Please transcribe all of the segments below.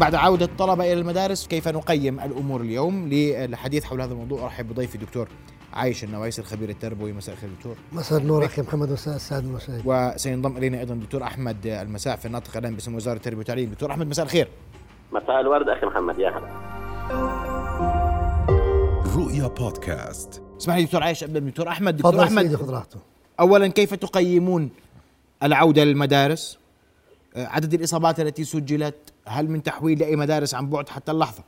بعد عودة الطلبة إلى المدارس كيف نقيم الأمور اليوم للحديث حول هذا الموضوع؟ أرحب بضيفي الدكتور عايش النوايس الخبير التربوي. مساء الخير دكتور. مساء النور أخي محمد مساء السعد المشاهد وسينضم إلينا أيضا الدكتور أحمد المساع في الناطق الآن باسم وزارة التربية والتعليم. دكتور أحمد مساء الخير. مساء الورد أخي محمد يا هلا. رؤيا بودكاست. اسمح لي دكتور عايش ابدا دكتور أحمد. دكتور أحمد سيدي خذ راحته. اولا كيف تقيمون العودة للمدارس؟ عدد الإصابات التي سجلت هل من تحويل لأي مدارس عن بعد؟ حتى اللحظة.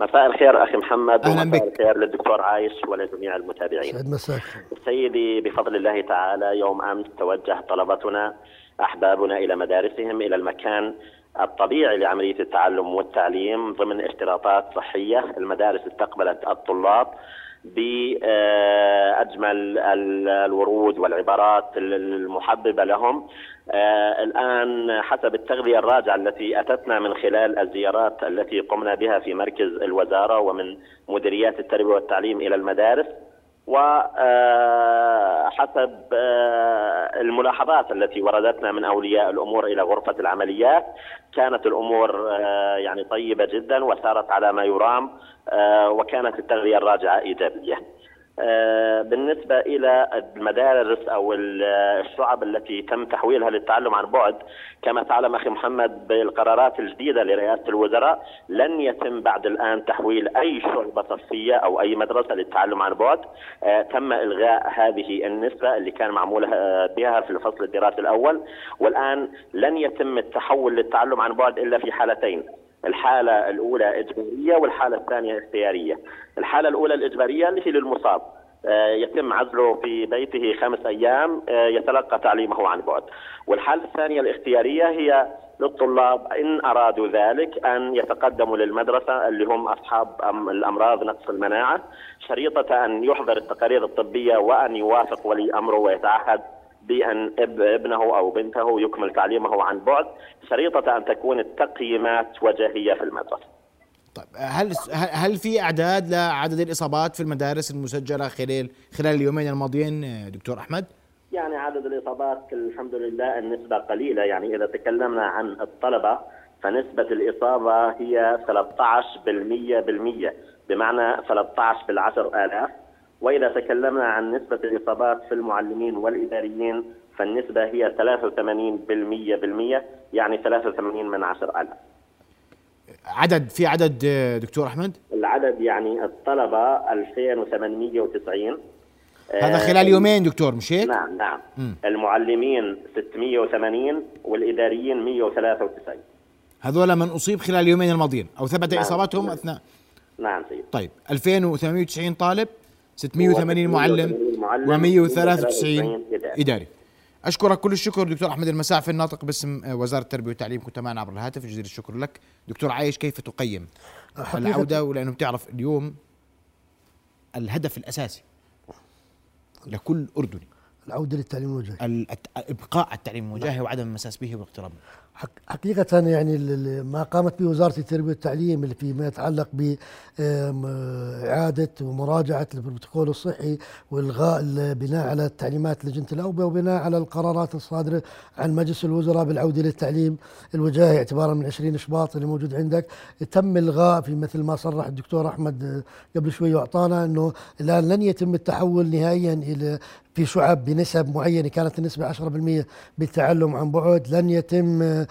مساء الخير أخي محمد أهلاً ومساء بك. الخير للدكتور عايش ولجميع المتابعين. سعد مساك. سيدي بفضل الله تعالى يوم أمس توجه طلبتنا أحبابنا إلى مدارسهم إلى المكان الطبيعي لعملية التعلم والتعليم ضمن اشتراطات صحية، المدارس استقبلت الطلاب بأجمل ال- الورود والعبارات المحببة لهم. آه، الآن حسب التغذية الراجعة التي أتتنا من خلال الزيارات التي قمنا بها في مركز الوزارة ومن مديريات التربية والتعليم إلى المدارس وحسب الملاحظات التي وردتنا من أولياء الأمور إلى غرفة العمليات كانت الأمور آه، يعني طيبة جدا وسارت على ما يرام آه، وكانت التغذية الراجعة إيجابية. آه، بالنسبة إلى المدارس ال- الشعب التي تم تحويلها للتعلم عن بعد كما تعلم أخي محمد بالقرارات الجديدة لرئاسة الوزراء لن يتم بعد الآن تحويل أي شعبة صفية أو أي مدرسة للتعلم عن بعد. آه، تم إلغاء هذه النسبة اللي كان معمولة آه، بها في الفصل الدراسي الأول والآن لن يتم التحول للتعلم عن بعد إلا في حالتين. الحالة الأولى إجبارية والحالة الثانية اختيارية. الحالة الأولى الإجبارية اللي هي للمصاب. آه، يتم عزله في بيته خمس أيام آه، يتلقى تعليمه عن بعد. والحالة الثانية الاختيارية هي للطلاب إن أرادوا ذلك أن يتقدموا للمدرسة اللي هم أصحاب أم- الأمراض نقص المناعة. شريطة أن يحضر التقارير الطبية وأن يوافق ولي أمره ويتعهد بأن إب- ابنه أو بنته يكمل تعليمه عن بعد شريطة أن تكون التقييمات وجاهية في المدرسة. طيب هل هل في أعداد لعدد الإصابات في المدارس المسجلة خلال خلال اليومين الماضيين دكتور أحمد؟ يعني عدد الإصابات الحمد لله النسبة قليلة. يعني إذا تكلمنا عن الطلبة فنسبة الإصابة هي 13% بالمية بمعنى 13 بالعشر آلاف. وإذا تكلمنا عن نسبة الإصابات في المعلمين والإداريين فالنسبة هي 83 بالمية بالمية يعني 83 من عشر آلاف عدد في عدد دكتور أحمد؟ العدد يعني الطلبة 2890 هذا آه، خلال يومين دكتور مش هيك؟ نعم نعم. مم. المعلمين 680 والإداريين 193 هذول من أصيب خلال اليومين الماضيين أو ثبت نعم. اصابتهم نعم. أثناء. نعم سيد طيب 2890 طالب 680 معلم معلم، و193 إداري. إداري. أشكرك كل الشكر دكتور أحمد المساع في الناطق باسم آه، وزارة التربية والتعليم كنت معنا عبر الهاتف. جزيل الشكر لك. دكتور عايش كيف تقيم العودة ولأنه بتعرف اليوم الهدف الأساسي لكل أردني؟ العودة للتعليم الوجهي. ال- الت- إبقاء التعليم الوجاهي وعدم المساس به والاقتراب حقيقة يعني ما قامت به وزارة التربية والتعليم اللي فيما يتعلق بإعادة ومراجعة البروتوكول الصحي وإلغاء البناء على التعليمات لجنة الأوبئة وبناء على القرارات الصادرة عن مجلس الوزراء بالعودة للتعليم الوجاهي اعتبارا من 20 شباط اللي موجود عندك. تم إلغاء في مثل ما صرح الدكتور أحمد آه، قبل شوي وأعطانا أنه الآن لن يتم التحول نهائيا إلى في شعب بنسب معينة كانت النسبة 10% بالتعلم عن بعد لن يتم آه،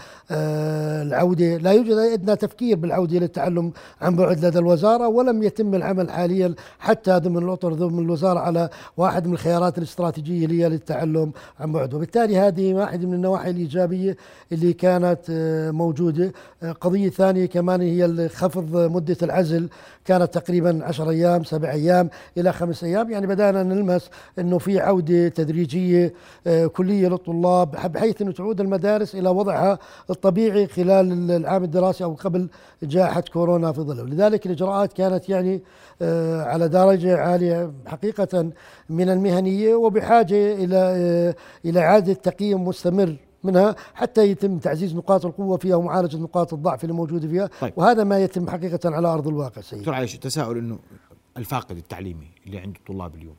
العودة. لا يوجد أدنى تفكير بالعودة للتعلم عن بعد لدى الوزارة ولم يتم العمل حاليا حتى ضمن الأطر ضمن الوزارة على واحد من الخيارات الاستراتيجية اللي هي للتعلم عن بعد. وبالتالي هذه واحدة من النواحي الإيجابية اللي كانت آه، موجودة. آه، قضية ثانية كمان هي خفض مدة العزل. كانت تقريبا 10 أيام سبع أيام إلى خمس أيام. يعني بدأنا نلمس أنه في عودة تدريجية آه، كلية للطلاب بحيث أنه تعود المدارس إلى وضعها الطبيعي خلال العام الدراسي أو قبل جائحة كورونا في ظله. لذلك الإجراءات كانت يعني آه، على درجة عالية حقيقة من المهنية وبحاجة إلى آه، إلى إعادة تقييم مستمر منها حتى يتم تعزيز نقاط القوة فيها ومعالجة نقاط الضعف اللي موجودة فيها. طيب. وهذا ما يتم حقيقة على أرض الواقع سيدي دكتور عايش التساؤل إنه الفاقد التعليمي اللي عند الطلاب اليوم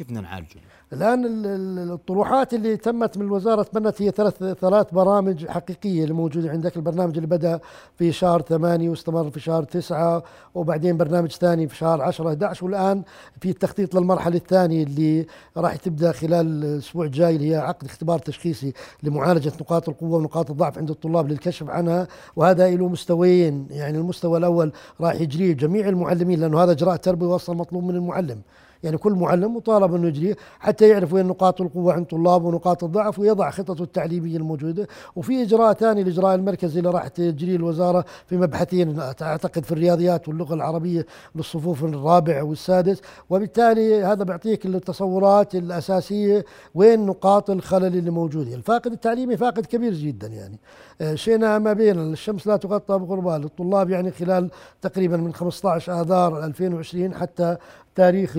كيف بدنا نعالجه؟ الآن ال- ال- الطروحات اللي تمت من الوزارة تبنت هي ثلاث ثلاث برامج حقيقية اللي موجودة عندك. البرنامج اللي بدأ في شهر ثمانية واستمر في شهر تسعة وبعدين برنامج ثاني في شهر 10 11 والآن في التخطيط للمرحلة الثانية اللي راح تبدأ خلال الأسبوع الجاي اللي هي عقد اختبار تشخيصي لمعالجة نقاط القوة ونقاط الضعف عند الطلاب للكشف عنها. وهذا له مستويين يعني المستوى الأول راح يجريه جميع المعلمين لأنه هذا إجراء تربوي أصلا مطلوب من المعلم. يعني كل معلم مطالب أنه يجريه حتى يعرف وين نقاط القوة عند طلابه ونقاط الضعف ويضع خططه التعليمية الموجودة. وفي إجراء ثاني الاجراء المركزي اللي راح تجريه الوزارة في مبحثين أعتقد في الرياضيات واللغة العربية للصفوف الرابع والسادس. وبالتالي هذا بيعطيك التصورات الأساسية وين نقاط الخلل اللي موجودة. الفاقد التعليمي فاقد كبير جدا يعني. آه، شئنا ما بين الشمس لا تغطى بغربال الطلاب يعني خلال تقريبا من 15 آذار 2020 حتى تاريخ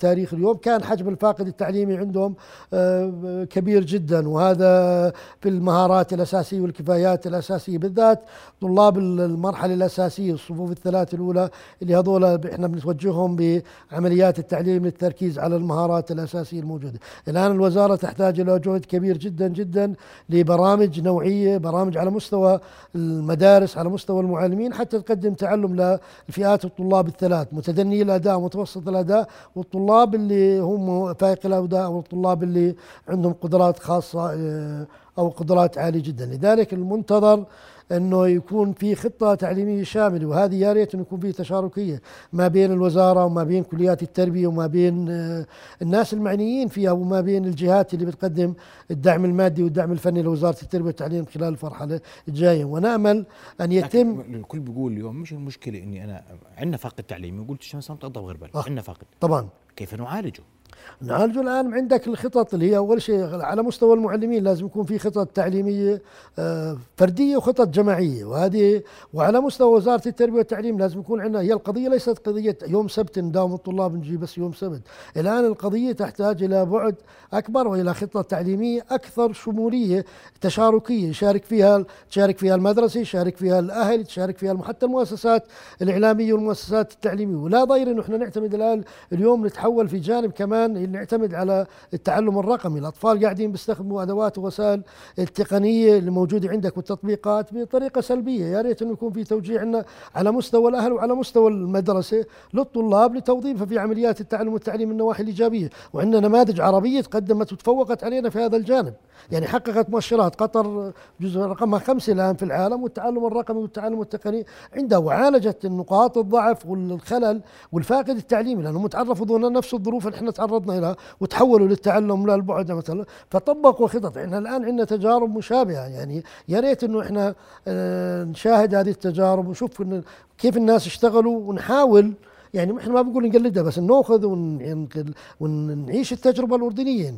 تاريخ اليوم كان حجم الفاقد التعليمي عندهم آه، كبير جدا وهذا في المهارات الأساسية والكفايات الأساسية بالذات طلاب ال- المرحلة الأساسية الصفوف الثلاث الأولى اللي هذول إحنا بنتوجههم بعمليات التعليم للتركيز على المهارات الأساسية الموجودة. الآن الوزارة تحتاج إلى جهد كبير جدا جدا لبرامج نوعية، برامج على مستوى المدارس على مستوى المعلمين حتى تقدم تعلم لفئات الطلاب الثلاث متدني الأداء متوسط الاداء والطلاب اللي هم فائق الاداء والطلاب اللي عندهم قدرات خاصة أو قدرات عالية جدا. لذلك المنتظر إنه يكون في خطة تعليمية شاملة وهذه يا ريت انه يكون في تشاركية ما بين الوزارة وما بين كليات التربية وما بين آه، الناس المعنيين فيها وما بين الجهات اللي بتقدم الدعم المادي والدعم الفني لوزارة التربية والتعليم خلال المرحله الجاية. ونأمل أن يتم الكل بيقول اليوم مش المشكلة إني أنا عندنا فاقد تعليمي قلت الشمس لم تغطى بغربال آه. عندنا فاقد. طبعا. كيف نعالجه؟ نعالجه الآن عندك الخطط اللي هي أول شيء على مستوى المعلمين لازم يكون في خطط تعليمية آه، فردية وخطط جماعية. وهذه وعلى مستوى وزارة التربية والتعليم لازم يكون عندنا هي القضية ليست قضية يوم سبت نداوم الطلاب نجي بس يوم سبت. الآن القضية تحتاج إلى بعد أكبر وإلى خطة تعليمية أكثر شمولية تشاركية يشارك فيها تشارك فيها المدرسة يشارك فيها الأهل تشارك فيها حتى المؤسسات الإعلامية والمؤسسات التعليمية. ولا ضير انه إحنا نعتمد الآن اليوم نتحول في جانب كمان نعتمد على التعلم الرقمي. الأطفال قاعدين بيستخدموا أدوات ووسائل التقنيه اللي موجودة عندك والتطبيقات بطريقة سلبية. يا ريت إنه يكون في توجيه عندنا على مستوى الأهل وعلى مستوى المدرسة للطلاب لتوظيفها في عمليات التعلم والتعليم من النواحي الإيجابية. وعندنا نماذج عربية تقدمت وتفوقت علينا في هذا الجانب. يعني حققت مؤشرات قطر جزء رقمها خمسة الآن في العالم والتعلم الرقمي والتعلم التقني عندها وعالجت النقاط الضعف والخلل والفاقد التعليمي لأنهم تعرفوا دون نفس الظروف اللي إحنا تعرضنا لها وتحولوا للتعلم للبعد مثلا. فطبقوا خطط إحنا الآن عندنا تجارب مشابهة. يعني يا ريت إنه إحنا آه، نشاهد هذه التجارب ونشوف كيف الناس اشتغلوا ونحاول. يعني إحنا ما بنقول نقلدها بس نأخذ ونعيش التجربة الأردنية.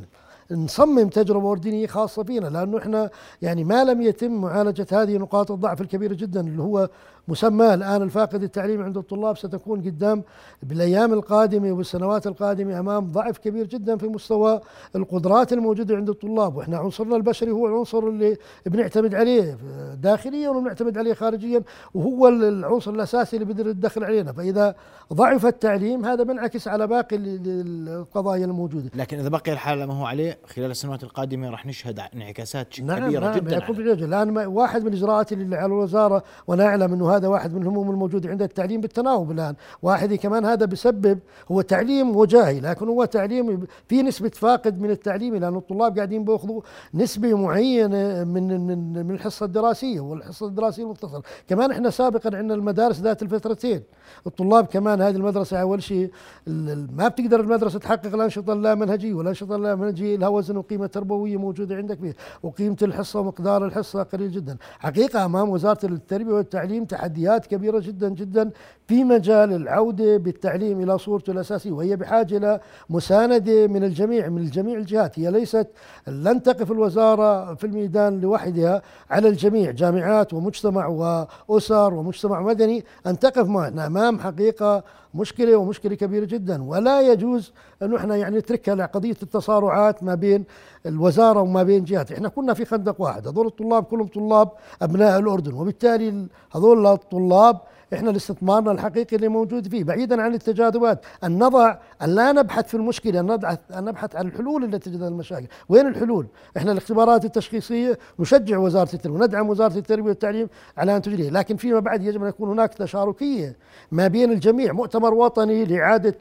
نصمم تجربة أردنية خاصة فينا. لأنه إحنا يعني ما لم يتم معالجة هذه نقاط الضعف الكبيرة جدا اللي هو مسماه الآن الفاقد التعليمي عند الطلاب ستكون قدام بالأيام القادمة والسنوات القادمة أمام ضعف كبير جدا في مستوى القدرات الموجودة عند الطلاب. وإحنا عنصرنا البشري هو العنصر اللي بنعتمد عليه داخليا وبنعتمد عليه خارجيا وهو العنصر الأساسي اللي بيقدر يدخل علينا. فإذا ضعف التعليم هذا بينعكس على باقي ال- القضايا الموجودة. لكن إذا بقي الحال ما هو عليه خلال السنوات القادمة راح نشهد انعكاسات نعم كبيرة نعم جدا. الآن ما- واحد من الاجراءات اللي على الوزارة وأنا أعلم إنه هذا واحد من الهموم الموجودة عند التعليم بالتناوب الآن. واحد كمان هذا بسبب هو تعليم وجاهي لكن هو تعليم في نسبة فاقد من التعليم لأن الطلاب قاعدين بيأخذوا نسبة معينة من من من الحصة الدراسية والحصة الدراسية المختصرة. كمان إحنا سابقا عندنا المدارس ذات الفترتين. الطلاب كمان هذه المدرسة أول شيء ما بتقدر المدرسة تحقق الانشطه اللامنهجيه والانشطه اللامنهجيه لها وزن وقيمة تربوية موجودة عندك فيه وقيمة الحصة ومقدار الحصة قليل جدا. حقيقة أمام وزارة التربية والتعليم تحديات كبيرة جدا جدا في مجال العودة بالتعليم إلى صورته الأساسية وهي بحاجة إلى مساندة من الجميع من جميع الجهات. هي ليست لن تقف الوزارة في الميدان لوحدها على الجميع جامعات ومجتمع وأسر ومجتمع مدني أن تقف معنا. أمام حقيقة مشكلة ومشكلة كبيرة جدا. ولا يجوز انه إحنا يعني نتركها لقضيه التصارعات ما بين الوزارة وما بين جهات، إحنا كنا في خندق واحد، هذول الطلاب كلهم طلاب أبناء الأردن وبالتالي هذول الطلاب إحنا الاستثمارنا الحقيقي اللي موجود فيه بعيدا عن التجاذبات. ان نضع أن لا نبحث في المشكلة أن نبحث أن نبحث عن الحلول التي تجد المشاكل. وين الحلول؟ إحنا الاختبارات التشخيصية نشجع وزارة التربية وندعم وزارة التربية والتعليم على أن تجريها. لكن فيما بعد يجب أن يكون هناك تشاركية ما بين الجميع مؤتمر وطني لإعادة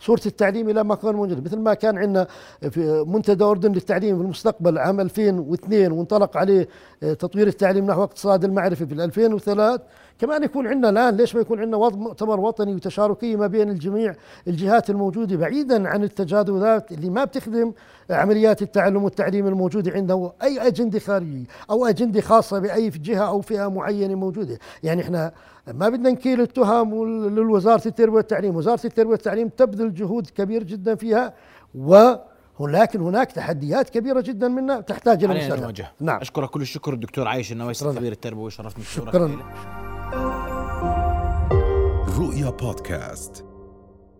صورة التعليم إلى ما كان موجود مثل ما كان عندنا في منتدى أردن للتعليم في المستقبل عام 2002 وانطلق عليه تطوير التعليم نحو اقتصاد المعرفه في 2003 كمان يكون عندنا الآن ليش ما يكون عندنا مؤتمر وطني وتشاركيه ما بين الجميع الجهات الموجودة بعيدا عن التجاذبات اللي ما بتخدم عمليات التعلم والتعليم الموجودة عنده أي أجندة خارجية أو أجندة خاصة بأي جهة أو فئة معينة موجودة، يعني إحنا ما بدنا نكيل التهم للوزاره التربية والتعليم، وزارة التربية والتعليم تبذل جهود كبير جدا فيها و ولكن هناك تحديات كبيرة جدا منا تحتاج إلى مساعده نعم. أشكرك كل الشكر الدكتور عايش النويس خبير التربوي شرفتني شكرا. رؤيا بودكاست.